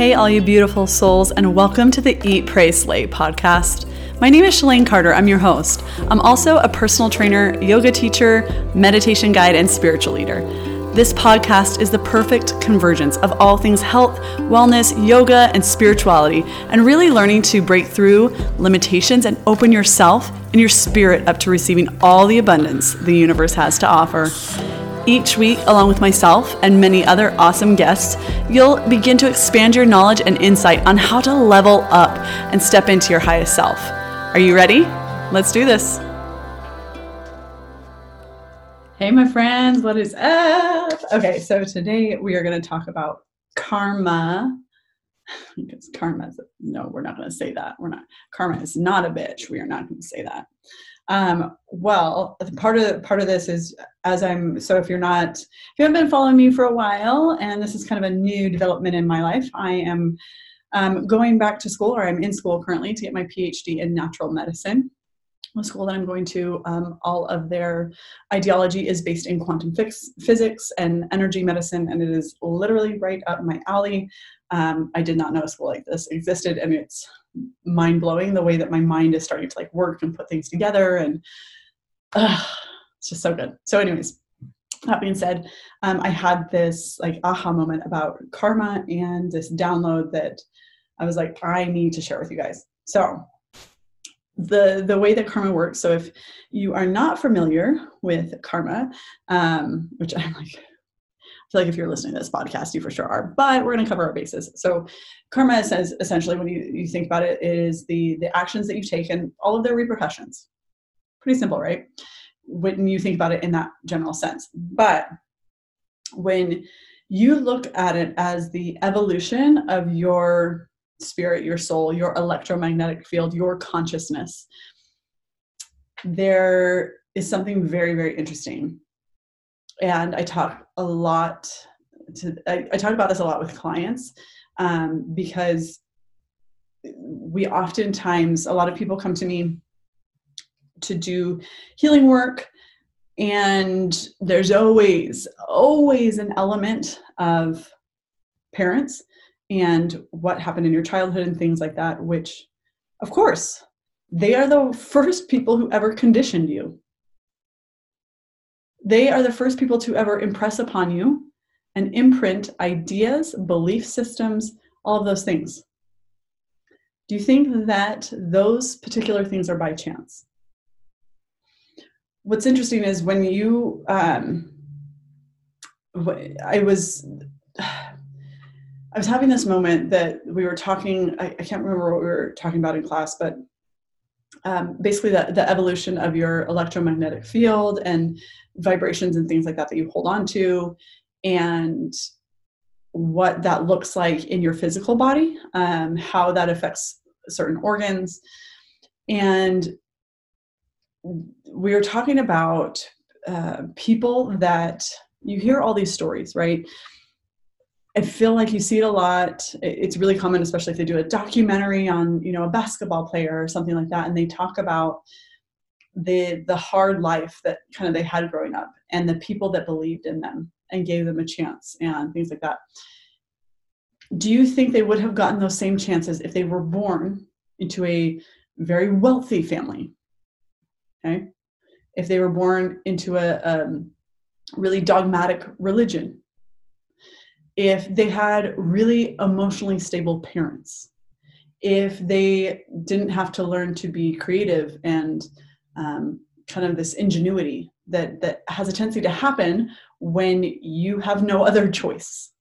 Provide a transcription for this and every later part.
Hey, all you beautiful souls, and welcome to the Eat, Pray, Slay podcast. My name is Shalane Carter. I'm your host. I'm also a personal trainer, yoga teacher, meditation guide, and spiritual leader. This podcast is the perfect convergence of all things health, wellness, yoga, and spirituality, and really learning to break through limitations and open yourself and your spirit up to receiving all the abundance the universe has to offer. Each week, along with myself and many other awesome guests, you'll begin to expand your knowledge and insight on how to level up and step into your highest self. Are you ready? Let's do this. Hey, my friends, what is up? Okay, so today we are going to talk about karma. Because karma is, no, we're not going to say that. We're not, karma is not a bitch. We are not going to say that. Um, well, part of part of this is as I'm so if you're not if you haven't been following me for a while, and this is kind of a new development in my life, I am um, going back to school, or I'm in school currently to get my PhD in natural medicine. The school that I'm going to, um, all of their ideology is based in quantum fix, physics and energy medicine, and it is literally right up my alley. Um, I did not know a school like this existed, and it's mind blowing the way that my mind is starting to like work and put things together and uh, it's just so good so anyways that being said um, i had this like aha moment about karma and this download that i was like i need to share with you guys so the the way that karma works so if you are not familiar with karma um, which i'm like feel like if you're listening to this podcast, you for sure are. But we're going to cover our bases. So, karma says essentially, when you, you think about it, is the the actions that you take and all of their repercussions. Pretty simple, right? When you think about it in that general sense. But when you look at it as the evolution of your spirit, your soul, your electromagnetic field, your consciousness, there is something very, very interesting. And I talk a lot to I, I talk about this a lot with clients um, because we oftentimes a lot of people come to me to do healing work and there's always always an element of parents and what happened in your childhood and things like that which of course they are the first people who ever conditioned you they are the first people to ever impress upon you and imprint ideas, belief systems, all of those things. Do you think that those particular things are by chance? What's interesting is when you, um, I was, I was having this moment that we were talking. I, I can't remember what we were talking about in class, but um, basically the, the evolution of your electromagnetic field and vibrations and things like that that you hold on to and what that looks like in your physical body um, how that affects certain organs and we were talking about uh, people that you hear all these stories right I feel like you see it a lot. It's really common, especially if they do a documentary on, you know, a basketball player or something like that, and they talk about the the hard life that kind of they had growing up and the people that believed in them and gave them a chance and things like that. Do you think they would have gotten those same chances if they were born into a very wealthy family? Okay, if they were born into a um, really dogmatic religion if they had really emotionally stable parents, if they didn't have to learn to be creative and um, kind of this ingenuity that, that has a tendency to happen when you have no other choice.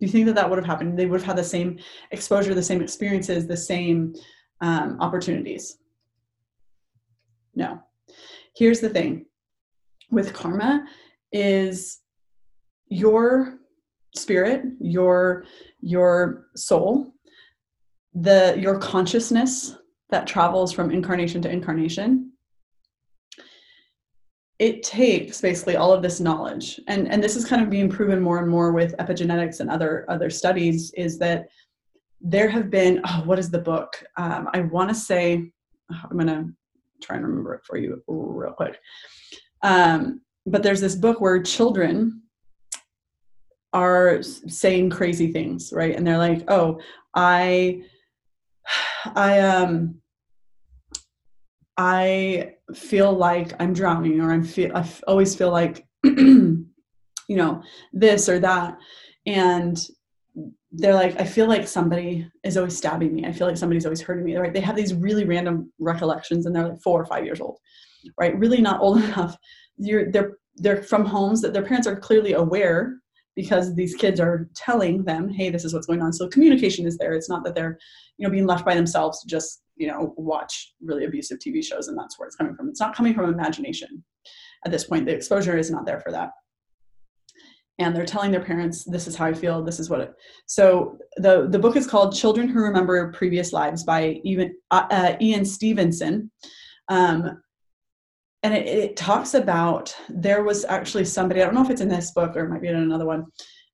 Do you think that that would have happened? They would have had the same exposure, the same experiences, the same um, opportunities? No. Here's the thing with karma is your spirit your your soul the your consciousness that travels from incarnation to incarnation it takes basically all of this knowledge. And and this is kind of being proven more and more with epigenetics and other other studies is that there have been oh what is the book? Um, i want to say i'm going to try and remember it for you real quick. Um, but there's this book where children are saying crazy things, right? And they're like, "Oh, I, I um, I feel like I'm drowning, or I'm feel I always feel like, you know, this or that," and they're like, I feel like somebody is always stabbing me. I feel like somebody's always hurting me. Right? They have these really random recollections, and they're like four or five years old, right? Really not old enough. You're they're they're from homes that their parents are clearly aware because these kids are telling them, hey, this is what's going on. So communication is there. It's not that they're, you know, being left by themselves to just, you know, watch really abusive TV shows and that's where it's coming from. It's not coming from imagination. At this point, the exposure is not there for that and they're telling their parents this is how i feel this is what it so the the book is called children who remember previous lives by even uh, uh, ian stevenson um, and it, it, talks about there was actually somebody i don't know if it's in this book or it might be in another one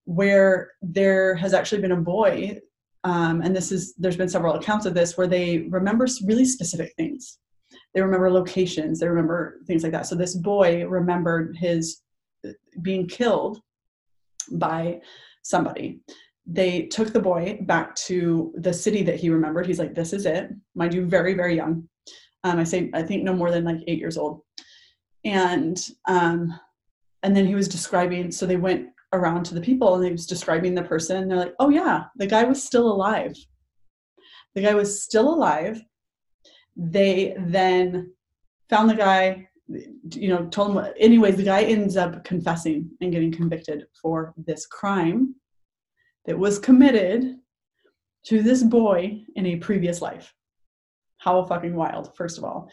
where there has actually been a boy um, and this is there's been several accounts of this where they remember really specific things they remember locations they remember things like that so this boy remembered his uh, being killed by somebody. They took the boy back to the city that he remembered. He's like, this is it. Mind you, very, very young. Um, I say, I think no more than like eight years old. And, um, and then he was describing, so they went around to the people and he was describing the person. They're like, oh yeah, the guy was still alive. The guy was still alive. They then found the guy, you know, told him, anyways, the guy ends up confessing and getting convicted for this crime that was committed to this boy in a previous life. How fucking wild, first of all.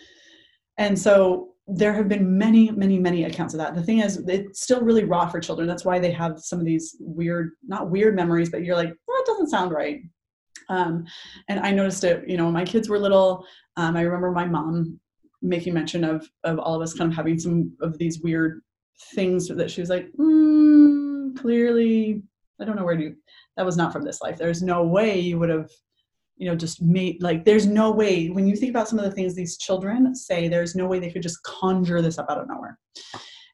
And so there have been many, many, many accounts of that. The thing is, it's still really raw for children. That's why they have some of these weird, not weird memories, but you're like, well, that doesn't sound right. Um, and I noticed it, you know, when my kids were little. Um, I remember my mom making mention of of all of us kind of having some of these weird things that she was like, mm, clearly, I don't know where to. That was not from this life. There's no way you would have, you know, just made like. There's no way when you think about some of the things these children say. There's no way they could just conjure this up out of nowhere.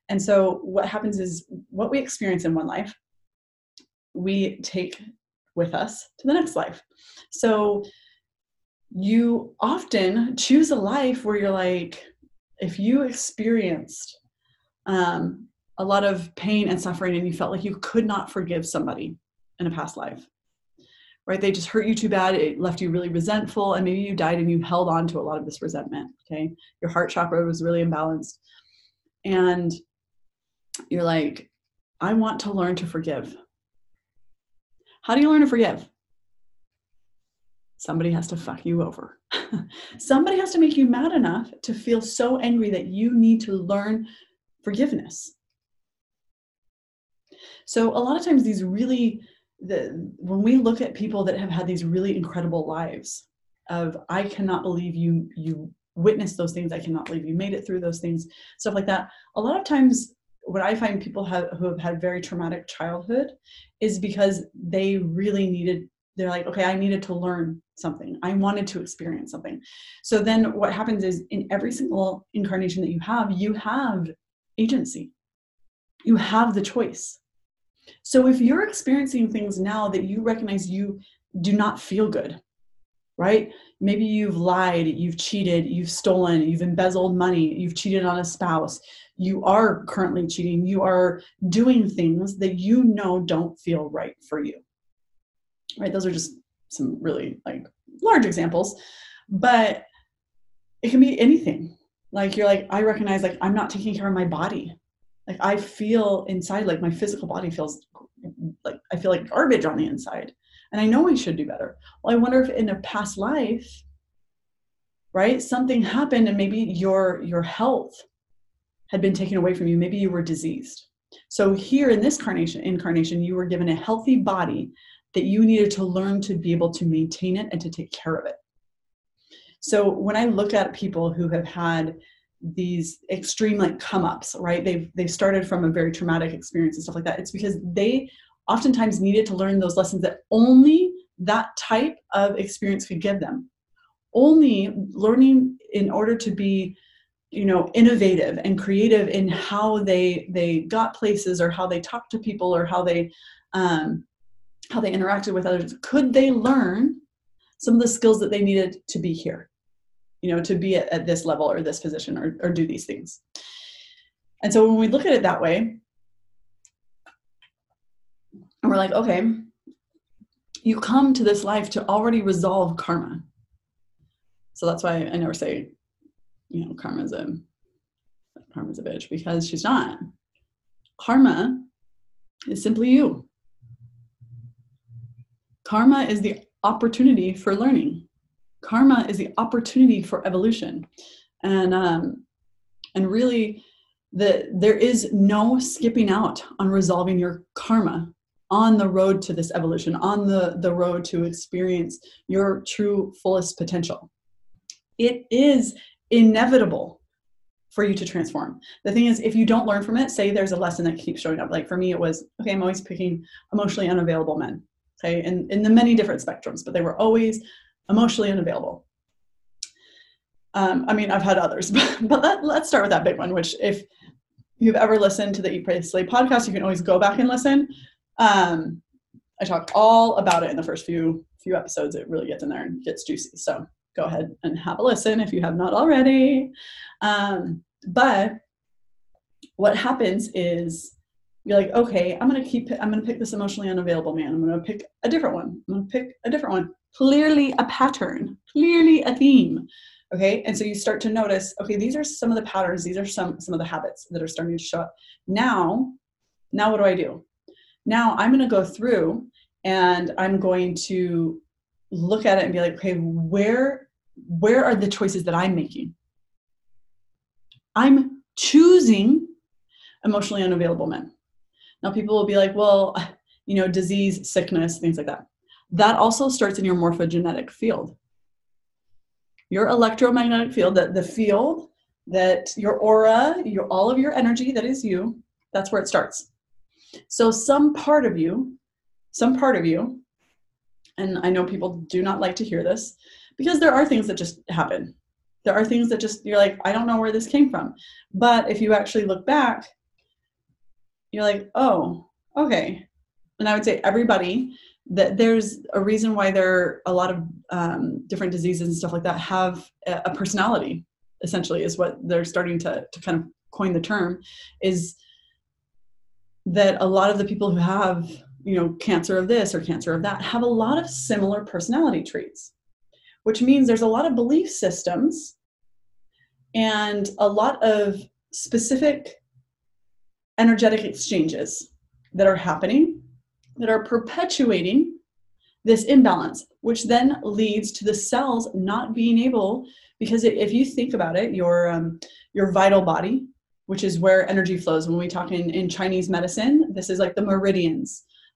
And so what happens is what we experience in one life, we take with us to the next life. So you often choose a life where you're like, if you experienced um, a lot of pain and suffering and you felt like you could not forgive somebody in a past life, right? They just hurt you too bad, it left you really resentful, and maybe you died and you held on to a lot of this resentment, okay? Your heart chakra was really imbalanced. And you're like, I want to learn to forgive. How do you learn to forgive? somebody has to fuck you over. somebody has to make you mad enough to feel so angry that you need to learn forgiveness. So a lot of times these really the when we look at people that have had these really incredible lives of I cannot believe you you witnessed those things, I cannot believe you made it through those things, stuff like that. A lot of times what I find people have who have had very traumatic childhood is because they really needed they're like okay i needed to learn something. I wanted to experience something. So then what happens is in every single incarnation that you have you have agency. You have the choice so if you're experiencing things now that you recognize you do not feel good right? Maybe you've lied you've cheated you've stolen you've embezzled money you've cheated on a spouse you are currently cheating you are doing things that you know don't feel right for you right? Those are just some really like large examples but it can be anything. Like you're like i recognize like i'm not taking care of my body like i feel inside like my physical body feels like i feel like garbage on the inside. And i know i should do better. Well i wonder if in a past life right something happened and maybe your your health had been taken away from you. Maybe you were diseased. So here in this incarnation incarnation you were given a healthy body that you needed to learn to be able to maintain it and to take care of it. So when I look at people who have had these extreme like come ups, right? They've they've started from a very traumatic experience and stuff like that. It's because they oftentimes needed to learn those lessons that only that type of experience could give them. Only learning in order to be you know innovative and creative in how they they got places or how they talked to people or how they um, how they interacted with others could they learn some of the skills that they needed to be here you know to be at, at this level or this position or, or do these things. And so when we look at it that way and we're like okay you come to this life to already resolve karma. So that's why i never say you know karma's a karma's a bitch because she's not. Karma is simply you. Karma is the opportunity for learning karma is the opportunity for evolution. And um, and really the there is no skipping out on resolving your karma on the road to this evolution on the the road to experience your true fullest potential. It is inevitable for you to transform. The thing is if you don't learn from it say there's a lesson that keeps showing up. Like for me it was okay i'm always picking emotionally unavailable men okay in, in the many different spectrums but they were always emotionally unavailable. Um, I mean, I've had others, but, but let, let's start with that big one, which if you've ever listened to the Eat, Pray, Slay podcast, you can always go back and listen. Um, I talk all about it in the first few few episodes. It really gets in there and gets juicy. So go ahead and have a listen if you have not already. Um, but what happens is you're like, okay, I'm gonna keep. I'm gonna pick this emotionally unavailable man. I'm gonna pick a different one. I'm gonna pick a different one clearly a pattern, clearly a theme. Okay, and so you start to notice, okay, these are some of the patterns, these are some some of the habits that are starting to show up. Now, now what do I do? Now I'm to go through and I'm going to look at it and be like, okay, where where are the choices that I'm making? I'm choosing emotionally unavailable men. Now people will be like, well, you know, disease, sickness, things like that that also starts in your morphogenetic field. Your electromagnetic field, that the field that your aura, your all of your energy that is you, that's where it starts. So some part of you, some part of you, and I know people do not like to hear this because there are things that just happen. There are things that just you're like, I don't know where this came from. But if you actually look back, you're like, oh, okay. And I would say everybody that there's a reason why there are a lot of um, different diseases and stuff like that have a personality essentially is what they're starting to, to kind of coin the term is that a lot of the people who have you know cancer of this or cancer of that have a lot of similar personality traits which means there's a lot of belief systems and a lot of specific energetic exchanges that are happening that are perpetuating this imbalance, which then leads to the cells not being able, because if you think about it, your um, your vital body, which is where energy flows. When we talk in, in Chinese medicine, this is like the meridians,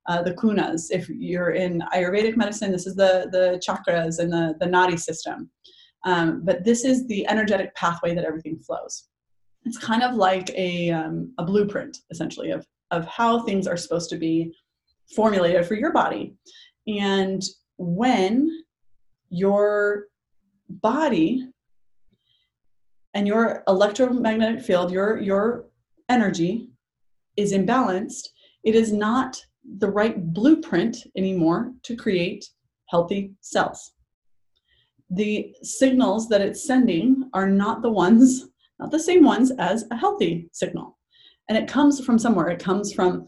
uh, the kunas. If you're in Ayurvedic medicine, this is the the chakras and the the nadi system. Um, but this is the energetic pathway that everything flows. It's kind of like a um, a blueprint, essentially, of of how things are supposed to be formulated for your body. And when your body and your electromagnetic field, your, your energy is imbalanced, it is not the right blueprint anymore to create healthy cells. The signals that it's sending are not the ones, not the same ones as a healthy signal. And it comes from somewhere. It comes from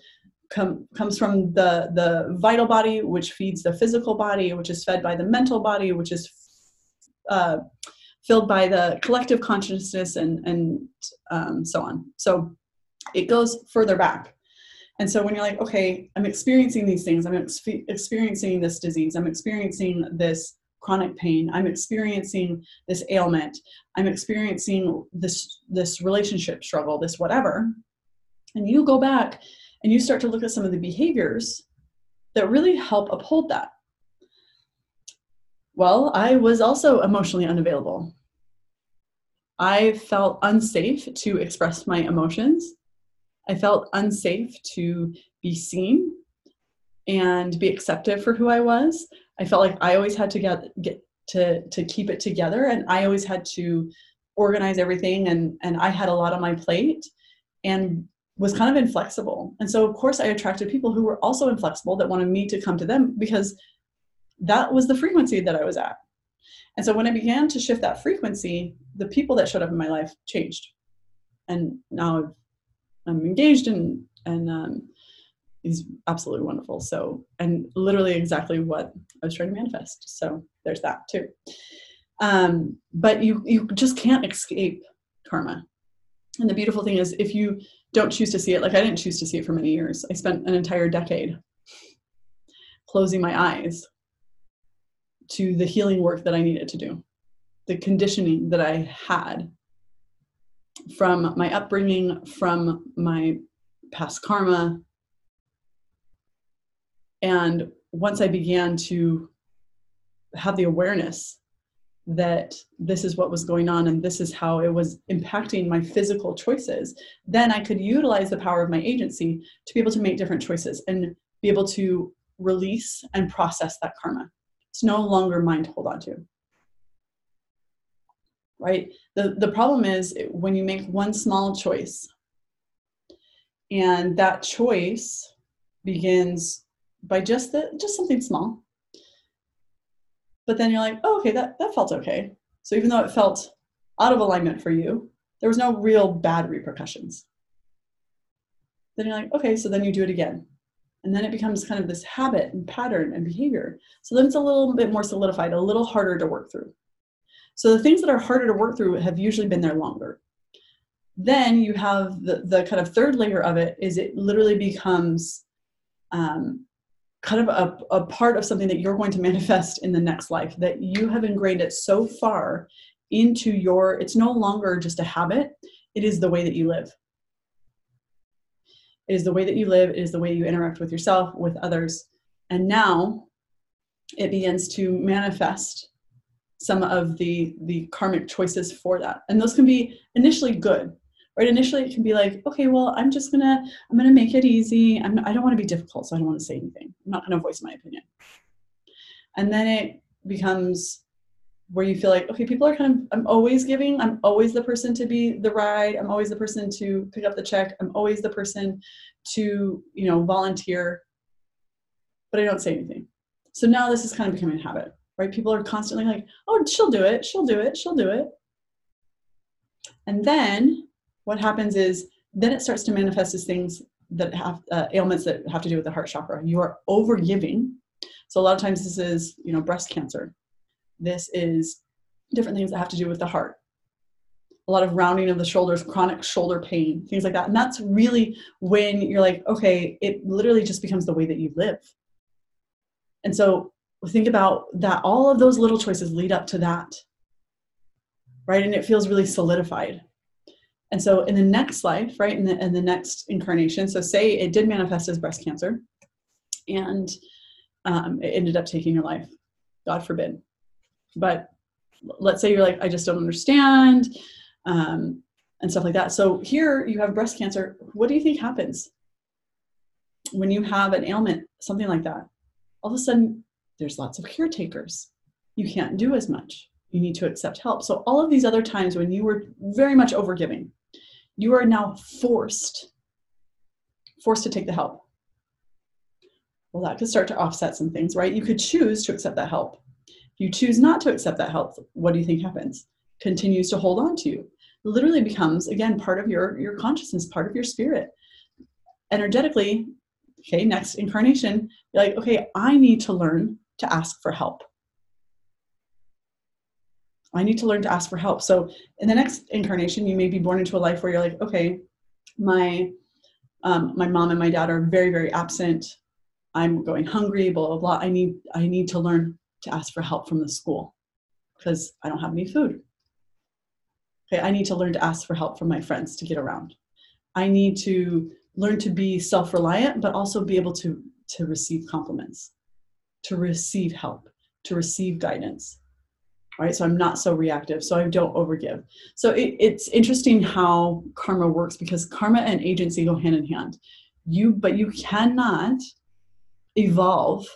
com- comes from the the vital body, which feeds the physical body, which is fed by the mental body, which is uh, filled by the collective consciousness, and and um, so on. So it goes further back. And so when you're like, okay, I'm experiencing these things, I'm ex- experiencing this disease, I'm experiencing this chronic pain, I'm experiencing this ailment, I'm experiencing this this relationship struggle, this whatever. And you go back and you start to look at some of the behaviors that really help uphold that. Well, I was also emotionally unavailable. I felt unsafe to express my emotions. I felt unsafe to be seen and be accepted for who I was. I felt like I always had to get, get to, to keep it together and I always had to organize everything and and I had a lot on my plate and was kind of inflexible. And so of course I attracted people who were also inflexible that wanted me to come to them because that was the frequency that I was at. And so when I began to shift that frequency, the people that showed up in my life changed. And now I'm engaged and and um, he's absolutely wonderful. So and literally exactly what I was trying to manifest. So there's that too. Um, but you you just can't escape karma. And the beautiful thing is if you don't choose to see it, like I didn't choose to see it for many years. I spent an entire decade closing my eyes to the healing work that I needed to do, the conditioning that I had from my upbringing, from my past karma. And once I began to have the awareness that this is what was going on and this is how it was impacting my physical choices, then I could utilize the power of my agency to be able to make different choices and be able to release and process that karma. It's no longer mine to hold on to. Right? The, the problem is when you make one small choice and that choice begins by just the, just something small. But then you're like, oh, okay, that, that felt okay. So even though it felt out of alignment for you, there was no real bad repercussions. Then you're like, okay, so then you do it again and then it becomes kind of this habit and pattern and behavior so then it's a little bit more solidified a little harder to work through so the things that are harder to work through have usually been there longer then you have the, the kind of third layer of it is it literally becomes um, kind of a, a part of something that you're going to manifest in the next life that you have ingrained it so far into your it's no longer just a habit it is the way that you live it is the way that you live, it is the way you interact with yourself, with others. And now it begins to manifest some of the the karmic choices for that. And those can be initially good. Right? Initially it can be like, okay, well, I'm just gonna I'm gonna make it easy. I'm I don't want to be difficult, so I don't want to say anything. I'm not gonna voice my opinion. And then it becomes where you feel like okay people are kind of i'm always giving i'm always the person to be the ride i'm always the person to pick up the check i'm always the person to you know volunteer but i don't say anything so now this is kind of becoming a habit right people are constantly like oh she'll do it she'll do it she'll do it and then what happens is then it starts to manifest as things that have uh, ailments that have to do with the heart chakra you are over giving so a lot of times this is you know breast cancer this is different things that have to do with the heart. A lot of rounding of the shoulders, chronic shoulder pain, things like that. And that's really when you're like, okay, it literally just becomes the way that you live. And so think about that. All of those little choices lead up to that. Right. And it feels really solidified. And so in the next life, right, in the, in the next incarnation, so say it did manifest as breast cancer and um, it ended up taking your life, God forbid. But let's say you're like i just don't understand um, and stuff like that. So here you have breast cancer. What do you think happens when you have an ailment something like that? All of a sudden there's lots of caretakers. You can't do as much. You need to accept help. So all of these other times when you were very much overgiving you are now forced forced to take the help well that could start to offset some things right you could choose to accept that help if you choose not to accept that help, what do you think happens? Continues to hold on to you. It literally becomes, again, part of your, your consciousness, part of your spirit. Energetically, okay, next incarnation, like, okay, I need to learn to ask for help. I need to learn to ask for help. So in the next incarnation, you may be born into a life where you're like, okay, my um, my mom and my dad are very, very absent. I'm going hungry, blah, blah, blah. I need I need to learn to ask for help from the school because I don't have any food. Okay, I need to learn to ask for help from my friends to get around. I need to learn to be self-reliant, but also be able to, to receive compliments, to receive help, to receive guidance. Right, so I'm not so reactive, so I don't overgive. So it, it's interesting how karma works because karma and agency go hand in hand. You, but you cannot evolve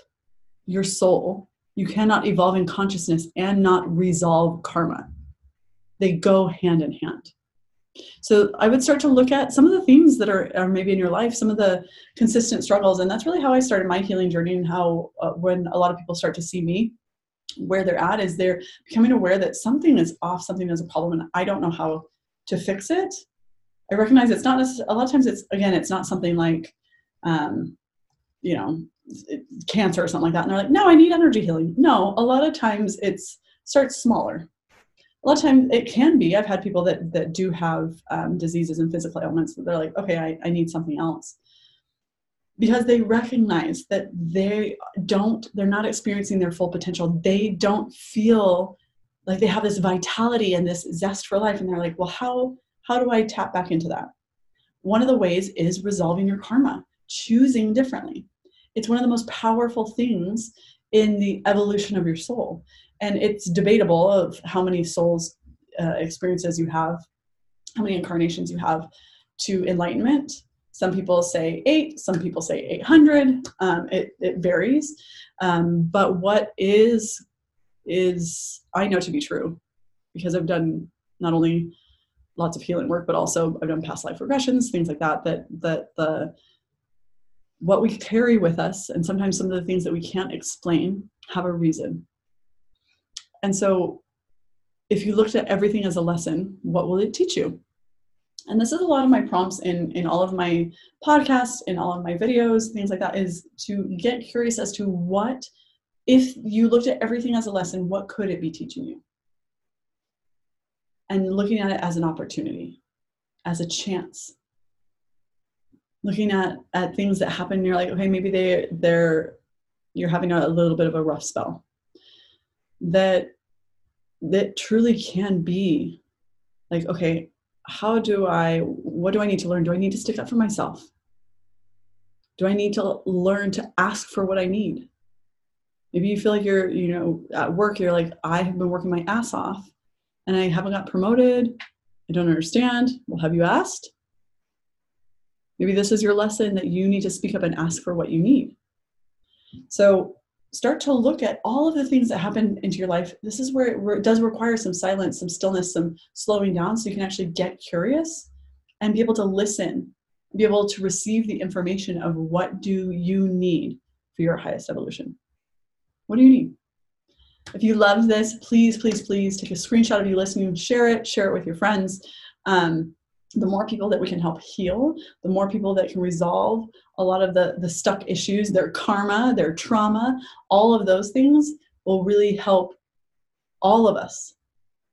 your soul you cannot evolve in consciousness and not resolve karma. they go hand in hand. So I would start to look at some of the themes that are, are maybe in your life, some of the consistent struggles, and that's really how I started my healing journey. And how uh, when a lot of people start to see me, where they're at is they're becoming aware that something is off, something is a problem, and I don't know how to fix it. I recognize it's not a lot of times. It's again, it's not something like, um, you know, cancer or something like that. And they're like, no, I need energy healing. No, a lot of times it's starts smaller a lot of times it can be i've had people that that do have um, diseases and physical ailments that they're like okay I, I need something else because they recognize that they don't they're not experiencing their full potential. They don't feel like they have this vitality and this zest for life. And they're like well how how do i tap back into that? One of the ways is resolving your karma choosing differently. It's one of the most powerful things in the evolution of your soul. And it's debatable of how many souls uh, experiences you have how many incarnations you have to enlightenment some people say eight some people say 800 um, it, it varies um, but what is is i know to be true because i've done not only lots of healing work but also i've done past life regressions things like that that that the what we carry with us and sometimes some of the things that we can't explain have a reason and so, if you looked at everything as a lesson, what will it teach you? And this is a lot of my prompts in, in all of my podcasts, in all of my videos, things like that, is to get curious as to what, if you looked at everything as a lesson, what could it be teaching you? And looking at it as an opportunity, as a chance. Looking at, at things that happen, you're like, okay, maybe they they're you're having a, a little bit of a rough spell that that truly can be like okay how do i what do i need to learn? Do i need to stick up for myself? Do i need to learn to ask for what i need? Maybe you feel like you're you know at work you're like i have been working my ass off and i haven't got promoted. I don't understand. Well have you asked? Maybe this is your lesson that you need to speak up and ask for what you need. So start to look at all of the things that happen into your life. This is where it, it, does require some silence, some stillness, some slowing down so you can actually get curious and be able to listen, be able to receive the information of what do you need for your highest evolution. What do you need? If you love this, please, please, please take a screenshot of you listening, share it, share it with your friends. Um, the more people that we can help heal, the more people that can resolve a lot of the, the stuck issues, their karma, their trauma, all of those things will really help all of us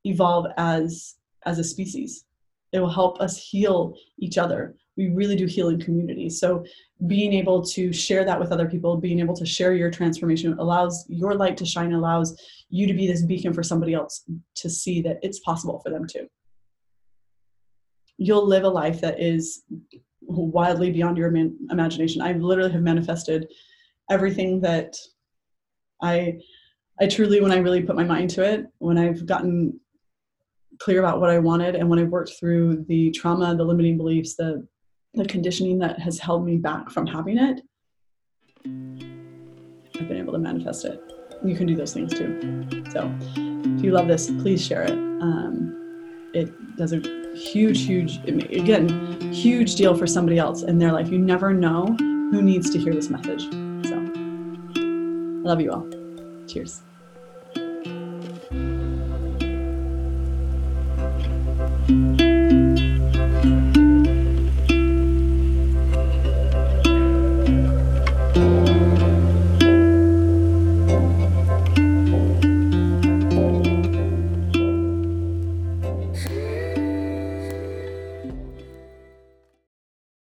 evolve as as a species. It will help us heal each other. We really do heal in community. So being able to share that with other people, being able to share your transformation allows your light to shine, allows you to be this beacon for somebody else to see that it's possible for them too you'll live a life that is wildly beyond your imagination. I literally have manifested everything that I I truly when I really put my mind to it, when I've gotten clear about what I wanted and when I've worked through the trauma, the limiting beliefs, the the conditioning that has held me back from having it, I've been able to manifest it. You can do those things too. So if you love this, please share it. Um, it does a huge, huge, again, huge deal for somebody else in their life. You never know who needs to hear this message. So, I love you all. Cheers.